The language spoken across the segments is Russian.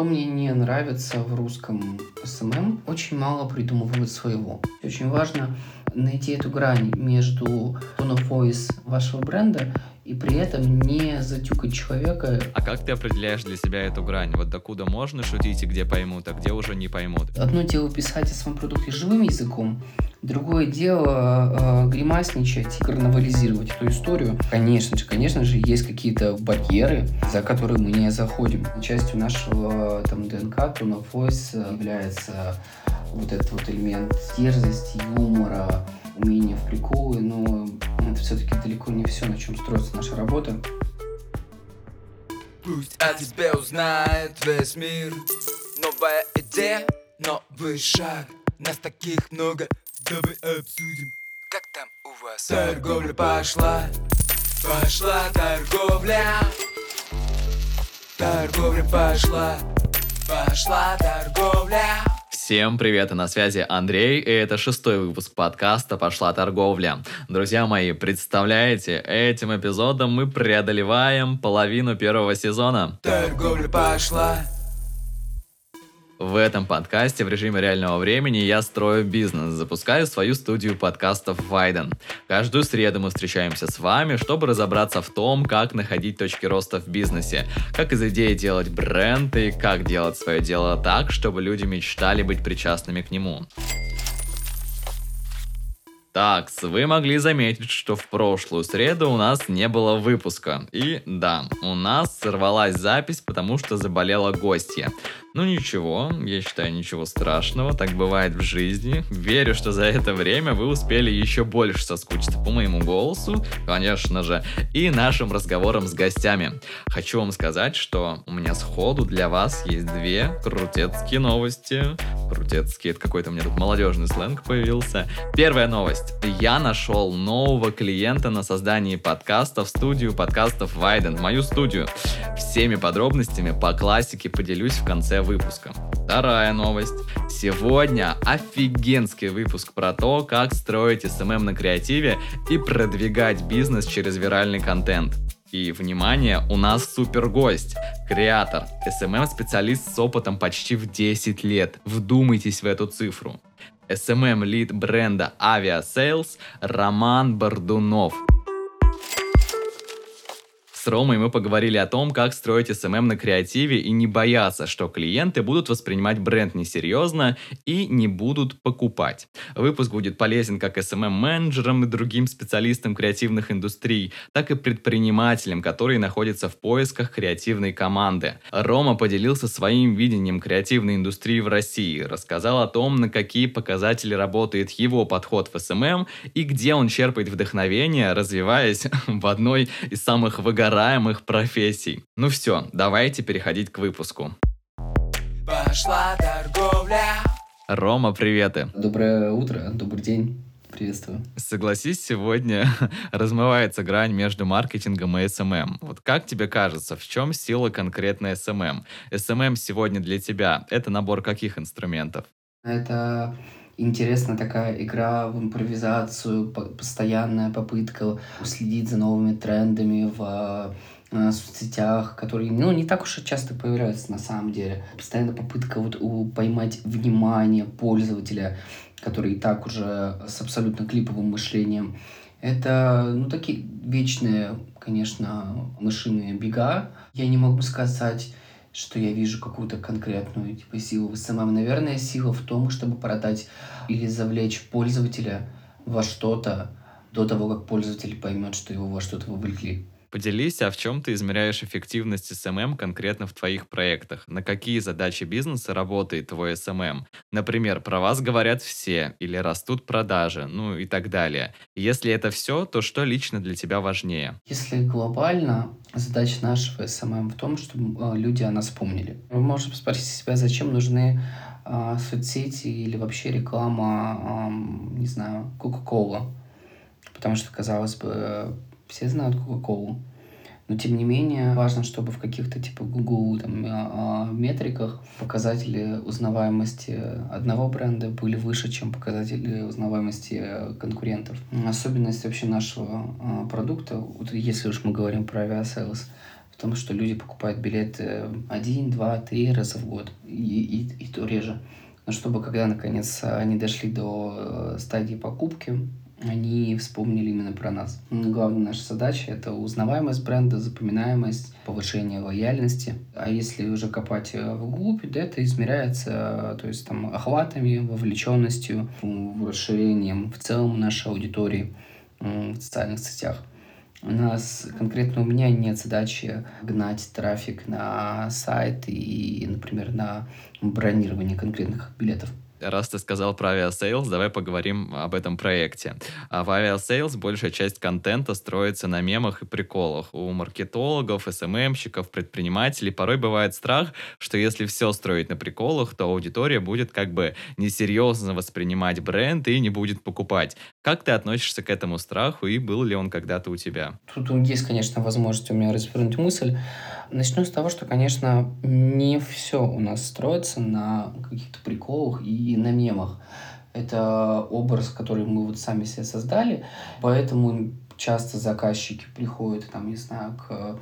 Что мне не нравится в русском SMM, очень мало придумывают своего. Очень важно найти эту грань между tone of voice вашего бренда и при этом не затюкать человека. А как ты определяешь для себя эту грань? Вот докуда можно шутить и где поймут, а где уже не поймут? Одно дело писать о своем продукте живым языком, Другое дело э, гримасничать и карнавализировать эту историю. Конечно же, конечно же, есть какие-то барьеры, за которые мы не заходим. Частью нашего там ДНК, tone of voice является вот этот вот элемент дерзости, юмора, умения в приколы, но это все-таки далеко не все, на чем строится наша работа. Пусть о тебе узнает весь мир. Новая идея, новый шаг. Нас таких много, давай обсудим. Как там у вас? Торговля пошла, пошла торговля. Торговля пошла, пошла торговля Всем привет, и на связи Андрей, и это шестой выпуск подкаста «Пошла торговля». Друзья мои, представляете, этим эпизодом мы преодолеваем половину первого сезона. Торговля пошла, в этом подкасте в режиме реального времени я строю бизнес, запускаю свою студию подкастов Вайден. Каждую среду мы встречаемся с вами, чтобы разобраться в том, как находить точки роста в бизнесе, как из идеи делать бренд и как делать свое дело так, чтобы люди мечтали быть причастными к нему. Так, вы могли заметить, что в прошлую среду у нас не было выпуска. И да, у нас сорвалась запись, потому что заболела гостья. Ну ничего, я считаю ничего страшного, так бывает в жизни. Верю, что за это время вы успели еще больше соскучиться по моему голосу, конечно же, и нашим разговорам с гостями. Хочу вам сказать, что у меня сходу для вас есть две крутецкие новости. Крутецкие, это какой-то у меня тут молодежный сленг появился. Первая новость. Я нашел нового клиента на создании подкаста в студию подкастов Вайден, мою студию. Всеми подробностями по классике поделюсь в конце выпуска. Вторая новость. Сегодня офигенский выпуск про то, как строить SMM на креативе и продвигать бизнес через виральный контент. И, внимание, у нас супер гость, креатор, SMM-специалист с опытом почти в 10 лет. Вдумайтесь в эту цифру. SMM-лид бренда Aviasales Роман Бордунов – с Ромой мы поговорили о том, как строить SMM на креативе и не бояться, что клиенты будут воспринимать бренд несерьезно и не будут покупать. Выпуск будет полезен как SMM-менеджерам и другим специалистам креативных индустрий, так и предпринимателям, которые находятся в поисках креативной команды. Рома поделился своим видением креативной индустрии в России, рассказал о том, на какие показатели работает его подход в SMM и где он черпает вдохновение, развиваясь в одной из самых выгорающих сгораемых профессий. Ну все, давайте переходить к выпуску. Пошла торговля. Рома, приветы. Доброе утро, добрый день. Приветствую. Согласись, сегодня размывается грань между маркетингом и SMM. Вот как тебе кажется, в чем сила конкретно SMM? SMM сегодня для тебя — это набор каких инструментов? Это интересная такая игра в импровизацию, постоянная попытка следить за новыми трендами в э, соцсетях, которые, ну, не так уж и часто появляются на самом деле. Постоянная попытка вот поймать внимание пользователя, который и так уже с абсолютно клиповым мышлением. Это, ну, такие вечные, конечно, мышиные бега. Я не могу сказать, что я вижу какую-то конкретную типа силу в SMM. Наверное, сила в том, чтобы продать или завлечь пользователя во что-то до того, как пользователь поймет, что его во что-то вовлекли. Поделись, а в чем ты измеряешь эффективность SMM конкретно в твоих проектах? На какие задачи бизнеса работает твой SMM? Например, про вас говорят все, или растут продажи, ну и так далее. Если это все, то что лично для тебя важнее? Если глобально, задача нашего SMM в том, чтобы а, люди о нас помнили. Мы можем спросить себя, зачем нужны э, соцсети или вообще реклама, э, не знаю, Coca-Cola. Потому что, казалось бы, все знают Кока-Колу. Но тем не менее, важно, чтобы в каких-то типа Google там, а, а, метриках показатели узнаваемости одного бренда были выше, чем показатели узнаваемости конкурентов. Особенность вообще нашего а, продукта, вот если уж мы говорим про авиасейлс, в том, что люди покупают билеты один, два, три раза в год, и, и, и то реже. Но чтобы когда, наконец, они дошли до э, стадии покупки, они вспомнили именно про нас. Главная наша задача – это узнаваемость бренда, запоминаемость, повышение лояльности. А если уже копать э, вглубь, да, это измеряется то есть, там, охватами, вовлеченностью, расширением в целом нашей аудитории в социальных сетях. У нас, конкретно у меня нет задачи гнать трафик на сайт и, например, на бронирование конкретных билетов. Раз ты сказал про авиасейлс, давай поговорим об этом проекте. А в авиасейлс большая часть контента строится на мемах и приколах. У маркетологов, SMM щиков, предпринимателей порой бывает страх, что если все строить на приколах, то аудитория будет как бы несерьезно воспринимать бренд и не будет покупать. Как ты относишься к этому страху и был ли он когда-то у тебя? Тут есть, конечно, возможность у меня развернуть мысль. Начну с того, что, конечно, не все у нас строится на каких-то приколах и на мемах. Это образ, который мы вот сами себе создали, поэтому часто заказчики приходят, там, не знаю, к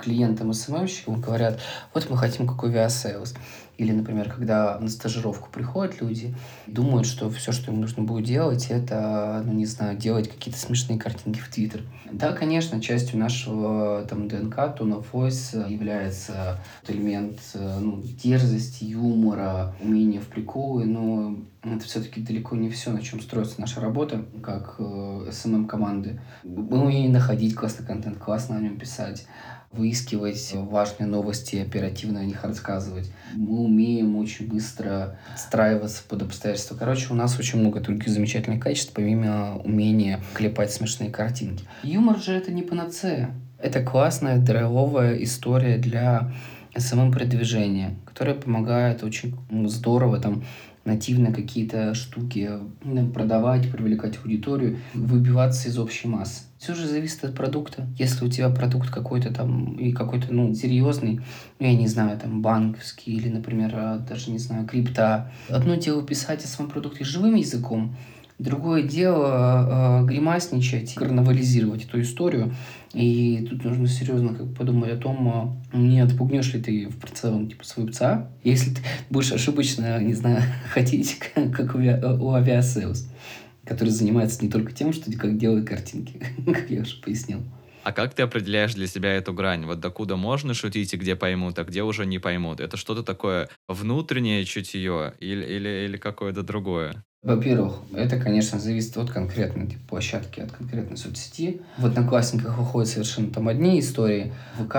клиентам SMM щикам говорят, вот мы хотим как в авиасейлс. Или, например, когда на стажировку приходят люди, думают, что все, что им нужно будет делать, это, ну, не знаю, делать какие-то смешные картинки в Твиттер. Да, конечно, частью нашего там ДНК, Tone of Voice является элемент ну, дерзости, юмора, умения в приколы, но это все-таки далеко не все, на чем строится наша работа, как э, SMM-команды. Мы умеем находить классный контент, классно о нем писать, выискивать важные новости, оперативно о них рассказывать. Мы умеем очень быстро отстраиваться под обстоятельства. Короче, у нас очень много других замечательных качеств, помимо умения клепать смешные картинки. Юмор же это не панацея. Это классная, здоровая история для самопродвижения, которая помогает очень здорово там нативно какие-то штуки продавать, привлекать аудиторию, выбиваться из общей массы. Все же зависит от продукта. Если у тебя продукт какой-то там и какой-то, ну, серьезный, ну, я не знаю, там, банковский или, например, а, даже, не знаю, крипта. Одно дело писать о своем продукте живым языком, Другое дело э, гримасничать, карнавализировать эту историю. И тут нужно серьезно как подумать о том, э, не отпугнешь ли ты в целом типа своего если ты будешь ошибочно, не знаю, хотеть, как у, у авиасейлс, который занимается не только тем, что как делает картинки, как я уже пояснил. А как ты определяешь для себя эту грань? Вот докуда можно шутить и где поймут, а где уже не поймут? Это что-то такое внутреннее чутье или, или, или какое-то другое? Во-первых, это, конечно, зависит от конкретной типа, площадки, от конкретной соцсети. В Одноклассниках выходят совершенно там одни истории. В ВК,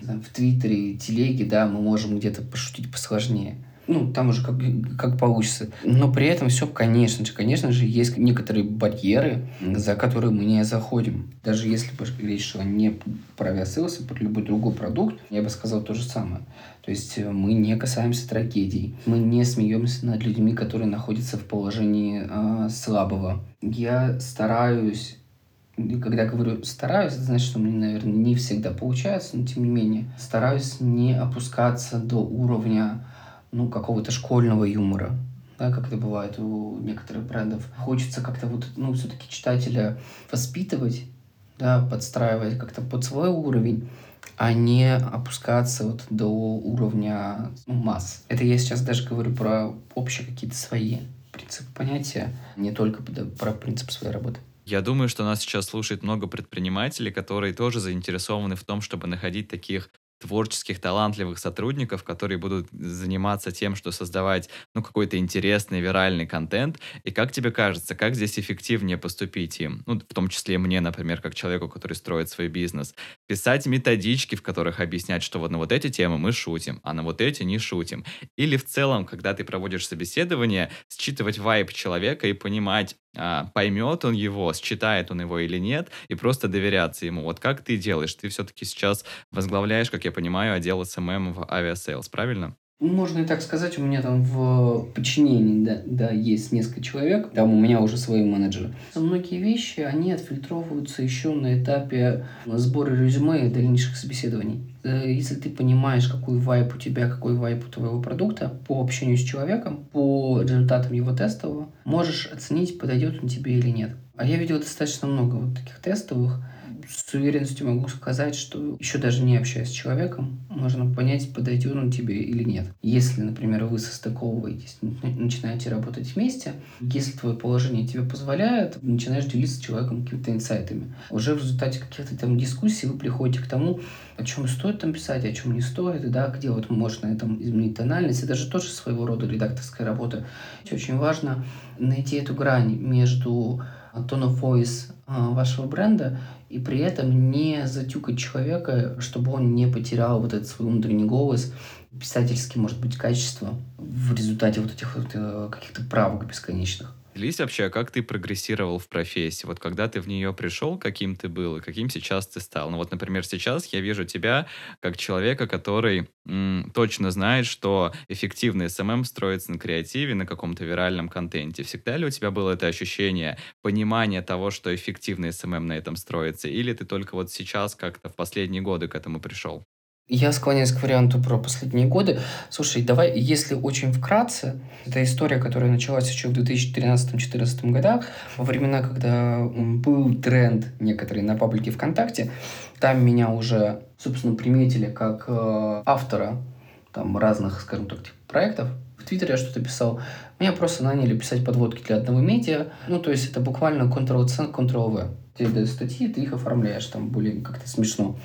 в Твиттере, Телеге, да, мы можем где-то пошутить посложнее ну, там уже как, как получится. Но при этом все, конечно же, конечно же, есть некоторые барьеры, за которые мы не заходим. Даже если бы речь шла не про авиасейлс, а про любой другой продукт, я бы сказал то же самое. То есть э, мы не касаемся трагедий, мы не смеемся над людьми, которые находятся в положении э, слабого. Я стараюсь и когда говорю стараюсь, это значит, что мне, наверное, не всегда получается, но тем не менее стараюсь не опускаться до уровня ну, какого-то школьного юмора, да, как это бывает у некоторых брендов. Хочется как-то вот, ну, все-таки читателя воспитывать, да, подстраивать как-то под свой уровень, а не опускаться вот до уровня ну, масс. Это я сейчас даже говорю про общие какие-то свои принципы понятия, не только про принцип своей работы. Я думаю, что нас сейчас слушает много предпринимателей, которые тоже заинтересованы в том, чтобы находить таких творческих, талантливых сотрудников, которые будут заниматься тем, что создавать ну, какой-то интересный виральный контент. И как тебе кажется, как здесь эффективнее поступить им? Ну, в том числе мне, например, как человеку, который строит свой бизнес. Писать методички, в которых объяснять, что вот на вот эти темы мы шутим, а на вот эти не шутим. Или в целом, когда ты проводишь собеседование, считывать вайб человека и понимать, а, поймет он его, считает он его или нет, и просто доверяться ему. Вот как ты делаешь? Ты все-таки сейчас возглавляешь, как я понимаю, отдел SMM в авиасейлс, правильно? Можно и так сказать, у меня там в подчинении, да, да, есть несколько человек, там у меня уже свои менеджеры. Многие вещи, они отфильтровываются еще на этапе сбора резюме и дальнейших собеседований. Э, если ты понимаешь, какой вайб у тебя, какой вайб у твоего продукта по общению с человеком, по результатам его тестового, можешь оценить, подойдет он тебе или нет. А я видел достаточно много вот таких тестовых, с уверенностью могу сказать, что еще даже не общаясь с человеком, можно понять, подойдет он тебе или нет. Если, например, вы состыковываетесь, начинаете работать вместе, если твое положение тебе позволяет, начинаешь делиться с человеком какими-то инсайтами. Уже в результате каких-то там дискуссий вы приходите к тому, о чем стоит там писать, о чем не стоит, да, где вот можно там изменить тональность. Это же тоже своего рода редакторская работа. Очень важно найти эту грань между tone of а, вашего бренда и при этом не затюкать человека, чтобы он не потерял вот этот свой внутренний голос, писательский, может быть, качество в результате вот этих вот э, каких-то правок бесконечных. Делись вообще, как ты прогрессировал в профессии? Вот когда ты в нее пришел, каким ты был и каким сейчас ты стал? Ну вот, например, сейчас я вижу тебя как человека, который м, точно знает, что эффективный SMM строится на креативе, на каком-то виральном контенте. Всегда ли у тебя было это ощущение, понимание того, что эффективный SMM на этом строится? Или ты только вот сейчас как-то в последние годы к этому пришел? Я склоняюсь к варианту про последние годы. Слушай, давай, если очень вкратце, это история, которая началась еще в 2013-2014 годах, во времена, когда был тренд некоторый на паблике ВКонтакте, там меня уже, собственно, приметили как э, автора там разных, скажем так, типа, проектов. В Твиттере я что-то писал. Меня просто наняли писать подводки для одного медиа. Ну, то есть это буквально Ctrl-C, Ctrl-V. Дают статьи, ты их оформляешь там более как-то смешно.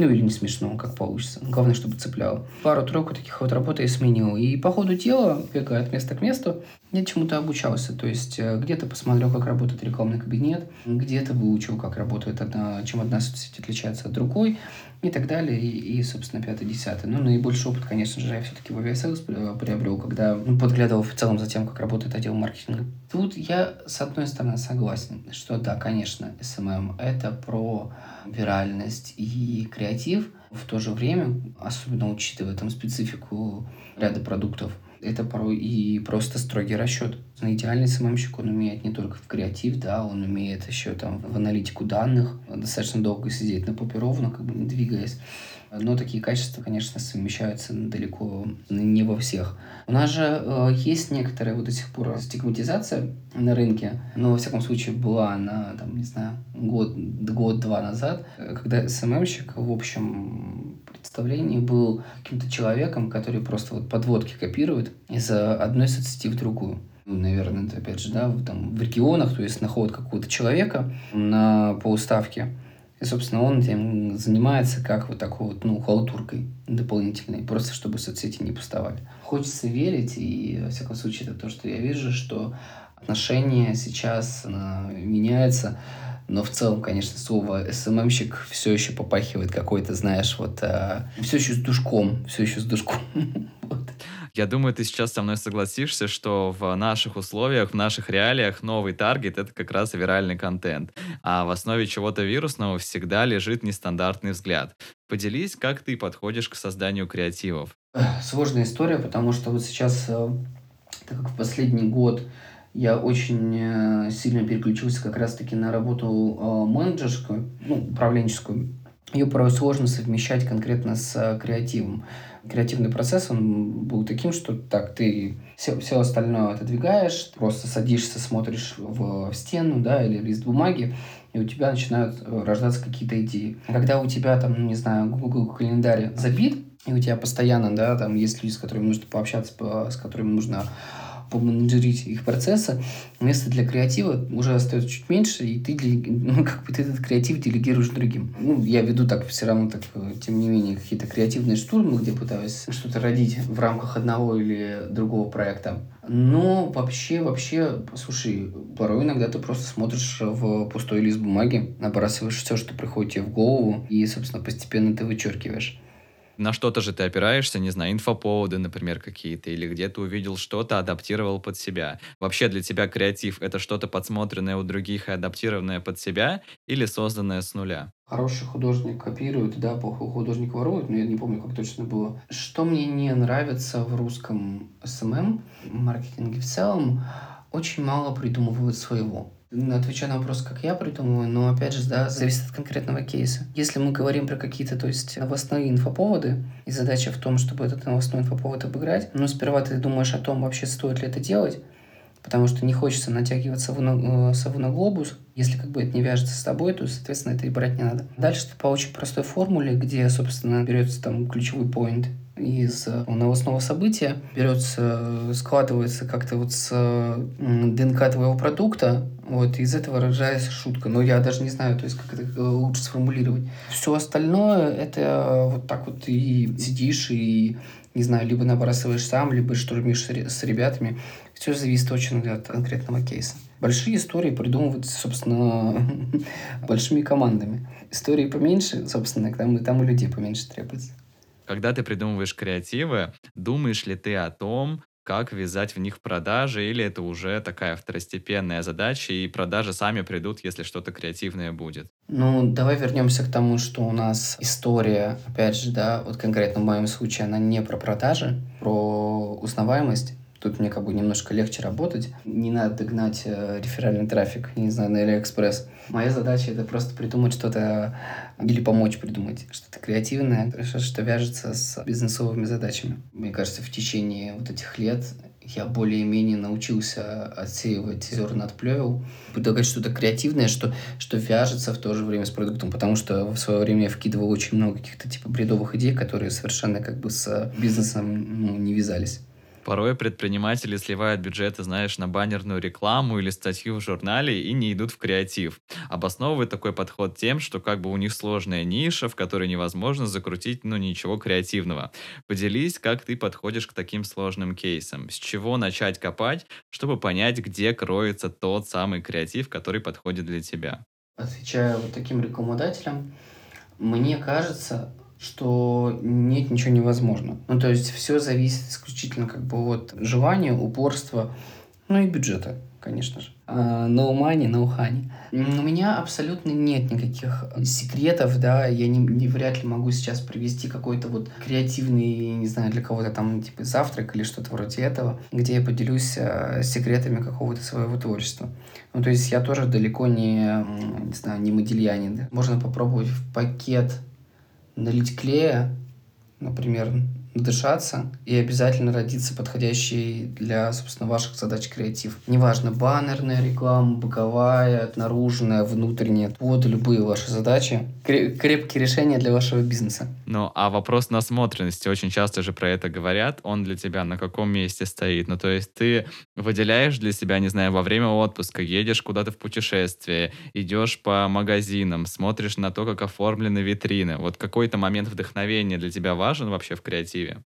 Ну, или не смешно, как получится. Главное, чтобы цепляло. Пару-тройку таких вот работ я сменил. И по ходу дела, бегая от места к месту, я чему-то обучался. То есть, э, где-то посмотрел, как работает рекламный кабинет, где-то выучил, как работает одна, чем одна соцсеть отличается от другой и так далее, и, и собственно, пятый, десятый. Ну, наибольший опыт, конечно же, я все-таки в авиасейлс приобрел, когда ну, подглядывал в целом за тем, как работает отдел маркетинга. Тут я, с одной стороны, согласен, что да, конечно, SMM — это про виральность и креатив, в то же время, особенно учитывая там специфику ряда продуктов, это порой и просто строгий расчет. Идеальный СММщик, он умеет не только в креатив, да, он умеет еще там в аналитику данных, достаточно долго сидеть на попе ровно, как бы не двигаясь. Но такие качества, конечно, совмещаются далеко не во всех. У нас же э, есть некоторая вот до сих пор стигматизация на рынке, но, во всяком случае, была она, там, не знаю, год, год-два назад, когда СММщик, в общем, представлении был каким-то человеком, который просто вот подводки копирует из одной соцсети в другую. Ну, наверное, это опять же, да, там в регионах, то есть находят какого-то человека на полуставке, и, собственно, он этим занимается как вот такой вот, ну, халтуркой дополнительной, просто чтобы соцсети не пустовали. Хочется верить, и, во всяком случае, это то, что я вижу, что отношения сейчас меняются, но в целом, конечно, слово СММщик все еще попахивает какой-то, знаешь, вот э, все еще с душком, все еще с душком. Я думаю, ты сейчас со мной согласишься, что в наших условиях, в наших реалиях новый таргет — это как раз виральный контент. А в основе чего-то вирусного всегда лежит нестандартный взгляд. Поделись, как ты подходишь к созданию креативов. Сложная история, потому что вот сейчас, э, так как в последний год я очень э, сильно переключился как раз-таки на работу э, менеджерскую, ну, управленческую. Ее порой сложно совмещать конкретно с креативом креативный процесс, он был таким, что так, ты все, все остальное отодвигаешь, просто садишься, смотришь в стену, да, или лист бумаги, и у тебя начинают э, рождаться какие-то идеи. Когда у тебя там, не знаю, Google календарь забит, и у тебя постоянно, да, там есть люди, с которыми нужно пообщаться, с которыми нужно поменеджерить их процессы, место для креатива уже остается чуть меньше, и ты, ну, как бы ты этот креатив делегируешь другим. Ну, я веду так все равно, так, тем не менее, какие-то креативные штурмы, где пытаюсь что-то родить в рамках одного или другого проекта. Но вообще, вообще, слушай, порой иногда ты просто смотришь в пустой лист бумаги, набрасываешь все, что приходит тебе в голову, и, собственно, постепенно ты вычеркиваешь на что-то же ты опираешься, не знаю, инфоповоды, например, какие-то, или где ты увидел что-то, адаптировал под себя. Вообще для тебя креатив — это что-то подсмотренное у других и адаптированное под себя, или созданное с нуля? Хороший художник копирует, да, плохой художник ворует, но я не помню, как точно было. Что мне не нравится в русском SMM, маркетинге в целом, очень мало придумывают своего. Отвечаю на вопрос, как я придумываю, но опять же, да, зависит от конкретного кейса. Если мы говорим про какие-то, то есть, новостные инфоповоды, и задача в том, чтобы этот новостной инфоповод обыграть, но сперва ты думаешь о том, вообще стоит ли это делать, потому что не хочется натягивать сову на, э, сову на глобус. Если как бы это не вяжется с тобой, то, соответственно, это и брать не надо. Дальше по очень простой формуле, где, собственно, берется там ключевой поинт из э, новостного события, берется, складывается как-то вот с ДНК твоего продукта, вот, из этого рождается шутка. Но я даже не знаю, то есть, как это э, лучше сформулировать. Все остальное, это вот так вот и сидишь и, не знаю, либо набрасываешь сам, либо штормишь с ребятами. Все зависит очень от конкретного кейса. Большие истории придумываются, собственно, большими командами. Истории поменьше, собственно, там, там и людей поменьше требуется. Когда ты придумываешь креативы, думаешь ли ты о том, как вязать в них продажи, или это уже такая второстепенная задача, и продажи сами придут, если что-то креативное будет? Ну, давай вернемся к тому, что у нас история, опять же, да, вот конкретно в моем случае, она не про продажи, про узнаваемость, Тут мне как бы немножко легче работать. Не надо нагнать э, реферальный трафик, не знаю, на Алиэкспресс. Моя задача это просто придумать что-то или помочь придумать что-то креативное, что, что вяжется с бизнесовыми задачами. Мне кажется, в течение вот этих лет я более-менее научился отсеивать зерна от плевел, предлагать что-то креативное, что, что вяжется в то же время с продуктом, потому что в свое время я вкидывал очень много каких-то типа бредовых идей, которые совершенно как бы с бизнесом ну, не вязались. Порой предприниматели сливают бюджеты, знаешь, на баннерную рекламу или статью в журнале и не идут в креатив. Обосновывает такой подход тем, что как бы у них сложная ниша, в которой невозможно закрутить, ну, ничего креативного. Поделись, как ты подходишь к таким сложным кейсам. С чего начать копать, чтобы понять, где кроется тот самый креатив, который подходит для тебя? Отвечая вот таким рекламодателям, мне кажется, что нет, ничего невозможно. Ну, то есть все зависит исключительно как бы от желания, упорства, ну и бюджета, конечно же. Uh, no money, no honey. У меня абсолютно нет никаких секретов, да, я не, не вряд ли могу сейчас привести какой-то вот креативный, не знаю, для кого-то там типа завтрак или что-то вроде этого, где я поделюсь uh, секретами какого-то своего творчества. Ну, то есть я тоже далеко не, не знаю, не модельянин. Можно попробовать в пакет налить клея, например, дышаться и обязательно родиться подходящий для, собственно, ваших задач креатив. Неважно, баннерная реклама, боковая, наружная, внутренняя, вот любые ваши задачи. Крепкие решения для вашего бизнеса. Ну, а вопрос насмотренности, очень часто же про это говорят, он для тебя на каком месте стоит? Ну, то есть ты выделяешь для себя, не знаю, во время отпуска, едешь куда-то в путешествие, идешь по магазинам, смотришь на то, как оформлены витрины. Вот какой-то момент вдохновения для тебя важен вообще в креативе? Перспективе?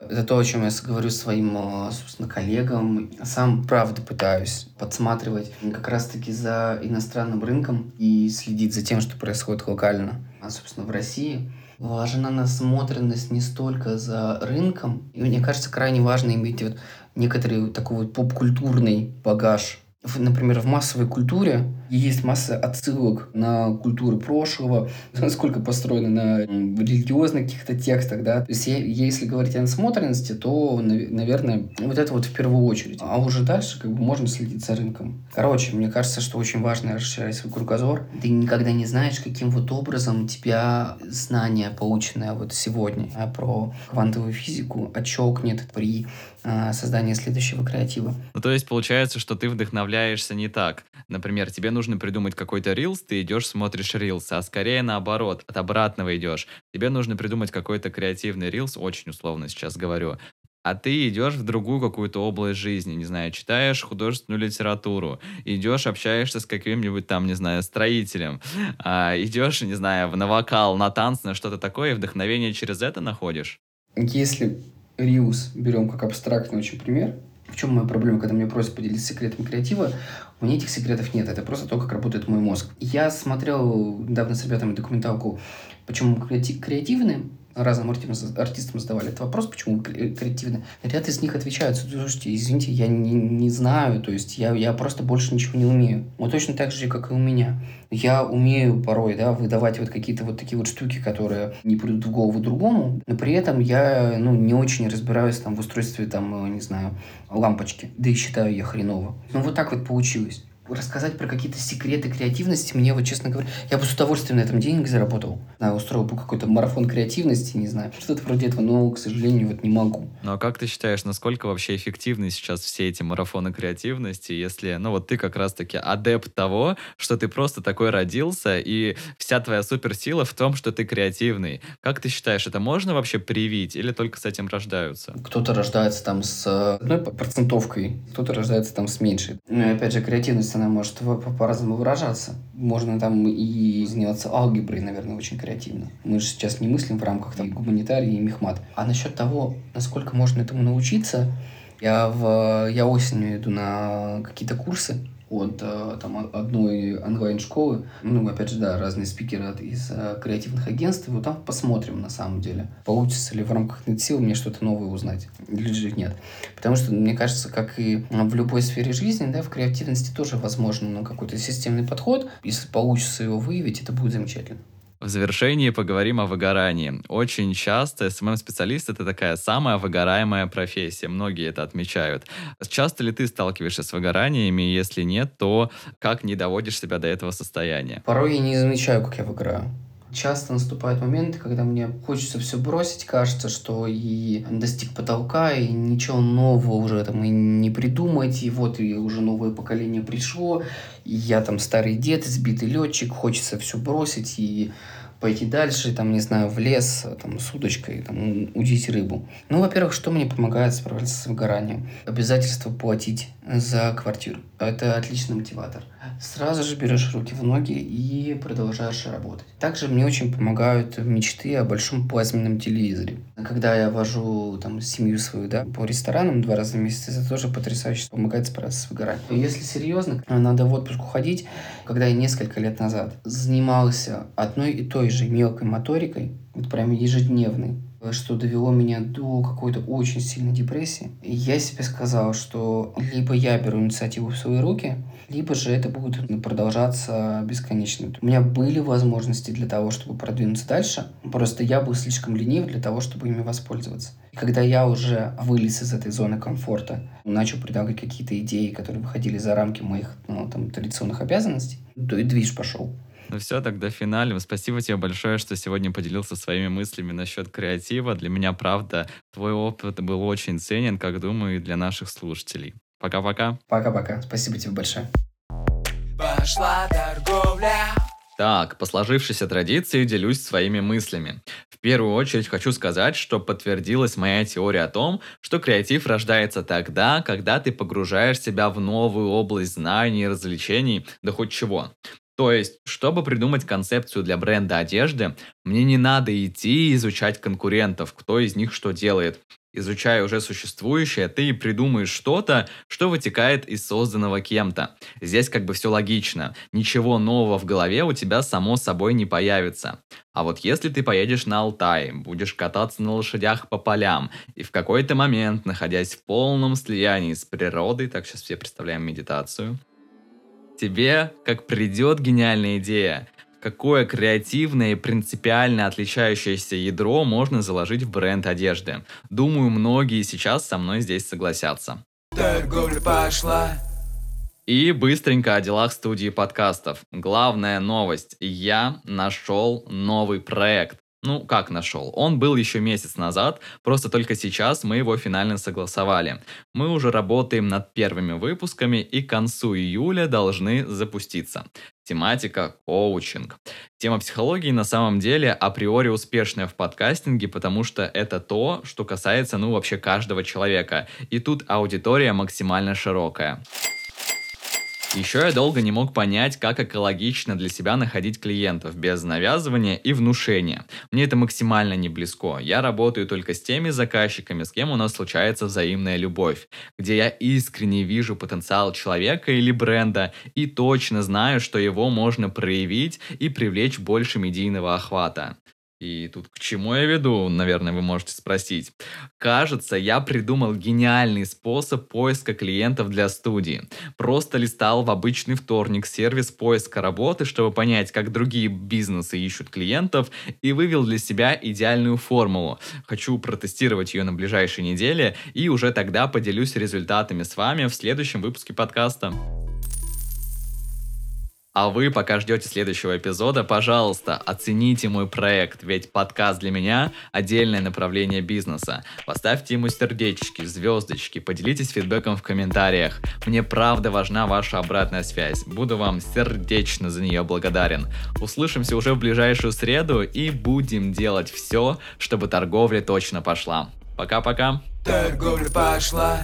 Это то, о чем я говорю своим, э, собственно, коллегам. Сам, правда, пытаюсь подсматривать как раз-таки за иностранным рынком и следить за тем, что происходит локально, а, собственно, в России. Важна насмотренность не столько за рынком, и мне кажется, крайне важно иметь вот некоторый такой вот поп-культурный багаж например, в массовой культуре есть масса отсылок на культуру прошлого, насколько построено на религиозных каких-то текстах, да. То есть, если говорить о насмотренности, то, наверное, вот это вот в первую очередь. А уже дальше как бы можно следить за рынком. Короче, мне кажется, что очень важно расширять свой кругозор. Ты никогда не знаешь, каким вот образом тебя знания, полученные вот сегодня а, про квантовую физику, отщелкнет при а, создании следующего креатива. Ну, то есть получается, что ты вдохновляешься не так. Например, тебе нужно придумать какой-то рилс, ты идешь, смотришь рилс, а скорее наоборот, от обратного идешь. Тебе нужно придумать какой-то креативный рилс, очень условно сейчас говорю, а ты идешь в другую какую-то область жизни, не знаю, читаешь художественную литературу, идешь, общаешься с каким-нибудь там, не знаю, строителем, а, идешь, не знаю, на вокал, на танцы, на что-то такое, и вдохновение через это находишь? Если Риус берем как абстрактный очень пример, в чем моя проблема, когда мне просят поделиться секретами креатива? У меня этих секретов нет, это просто то, как работает мой мозг. Я смотрел недавно с ребятами документалку «Почему мы креативны?», разным артистам, задавали этот вопрос, почему креативны. Ряд из них отвечают, слушайте, извините, я не, не знаю, то есть я, я просто больше ничего не умею. Вот точно так же, как и у меня. Я умею порой, да, выдавать вот какие-то вот такие вот штуки, которые не придут в голову другому, но при этом я, ну, не очень разбираюсь там в устройстве, там, не знаю, лампочки, да и считаю я хреново. Ну, вот так вот получилось. Рассказать про какие-то секреты креативности, мне вот, честно говоря, я бы с удовольствием на этом денег заработал. Да, устроил бы какой-то марафон креативности, не знаю, что-то вроде этого, но, к сожалению, вот не могу. Ну а как ты считаешь, насколько вообще эффективны сейчас все эти марафоны креативности, если, ну вот ты как раз-таки адепт того, что ты просто такой родился, и вся твоя суперсила в том, что ты креативный. Как ты считаешь, это можно вообще привить или только с этим рождаются? Кто-то рождается там с одной процентовкой, кто-то рождается там с меньшей. Ну и опять же, креативность, она может по-разному выражаться. Можно там и заниматься алгеброй, наверное, очень креативно. Мы же сейчас не мыслим в рамках там, гуманитарии и мехмат. А насчет того, насколько можно этому научиться, я, в, я осенью иду на какие-то курсы от э, там, одной онлайн-школы. Ну, опять же, да, разные спикеры от, из э, креативных агентств. Вот там посмотрим, на самом деле, получится ли в рамках сил мне что-то новое узнать. Или же нет. Потому что, мне кажется, как и в любой сфере жизни, да, в креативности тоже возможно ну, какой-то системный подход. Если получится его выявить, это будет замечательно. В завершении поговорим о выгорании. Очень часто СММ-специалист — это такая самая выгораемая профессия. Многие это отмечают. Часто ли ты сталкиваешься с выгораниями? Если нет, то как не доводишь себя до этого состояния? Порой я не замечаю, как я выгораю. Часто наступают моменты, когда мне хочется все бросить, кажется, что и достиг потолка, и ничего нового уже там и не придумать, и вот и уже новое поколение пришло, и я там старый дед, избитый летчик, хочется все бросить и пойти дальше, там, не знаю, в лес, там, с удочкой, там, удить рыбу. Ну, во-первых, что мне помогает справляться с выгоранием? Обязательство платить за квартиру. Это отличный мотиватор. Сразу же берешь руки в ноги и продолжаешь работать. Также мне очень помогают мечты о большом плазменном телевизоре. Когда я вожу там семью свою, да, по ресторанам два раза в месяц, это тоже потрясающе помогает справиться с выгоранием. Если серьезно, надо в отпуск уходить, когда я несколько лет назад занимался одной и той же мелкой моторикой, вот прям ежедневной, что довело меня до какой-то очень сильной депрессии. И я себе сказал, что либо я беру инициативу в свои руки, либо же это будет продолжаться бесконечно. У меня были возможности для того, чтобы продвинуться дальше, просто я был слишком ленив для того, чтобы ими воспользоваться. И когда я уже вылез из этой зоны комфорта, начал предлагать какие-то идеи, которые выходили за рамки моих ну, там, традиционных обязанностей, то и движ пошел. Ну все, тогда финалем. Спасибо тебе большое, что сегодня поделился своими мыслями насчет креатива. Для меня, правда, твой опыт был очень ценен, как думаю, и для наших слушателей. Пока-пока. Пока-пока. Спасибо тебе большое. Пошла торговля. Так, по сложившейся традиции делюсь своими мыслями. В первую очередь хочу сказать, что подтвердилась моя теория о том, что креатив рождается тогда, когда ты погружаешь себя в новую область знаний, развлечений, да хоть чего. То есть, чтобы придумать концепцию для бренда одежды, мне не надо идти изучать конкурентов, кто из них что делает. Изучая уже существующее, ты придумаешь что-то, что вытекает из созданного кем-то. Здесь как бы все логично. Ничего нового в голове у тебя само собой не появится. А вот если ты поедешь на Алтай, будешь кататься на лошадях по полям, и в какой-то момент, находясь в полном слиянии с природой, так сейчас все представляем медитацию, тебе, как придет гениальная идея, какое креативное и принципиально отличающееся ядро можно заложить в бренд одежды. Думаю, многие сейчас со мной здесь согласятся. Торговля пошла. И быстренько о делах студии подкастов. Главная новость. Я нашел новый проект. Ну, как нашел? Он был еще месяц назад, просто только сейчас мы его финально согласовали. Мы уже работаем над первыми выпусками и к концу июля должны запуститься. Тематика – коучинг. Тема психологии на самом деле априори успешная в подкастинге, потому что это то, что касается, ну, вообще каждого человека. И тут аудитория максимально широкая. Еще я долго не мог понять, как экологично для себя находить клиентов без навязывания и внушения. Мне это максимально не близко. Я работаю только с теми заказчиками, с кем у нас случается взаимная любовь, где я искренне вижу потенциал человека или бренда и точно знаю, что его можно проявить и привлечь больше медийного охвата. И тут к чему я веду, наверное, вы можете спросить. Кажется, я придумал гениальный способ поиска клиентов для студии. Просто листал в обычный вторник сервис поиска работы, чтобы понять, как другие бизнесы ищут клиентов, и вывел для себя идеальную формулу. Хочу протестировать ее на ближайшей неделе, и уже тогда поделюсь результатами с вами в следующем выпуске подкаста. А вы, пока ждете следующего эпизода, пожалуйста, оцените мой проект, ведь подкаст для меня – отдельное направление бизнеса. Поставьте ему сердечки, звездочки, поделитесь фидбэком в комментариях. Мне правда важна ваша обратная связь. Буду вам сердечно за нее благодарен. Услышимся уже в ближайшую среду и будем делать все, чтобы торговля точно пошла. Пока-пока. Торговля пошла.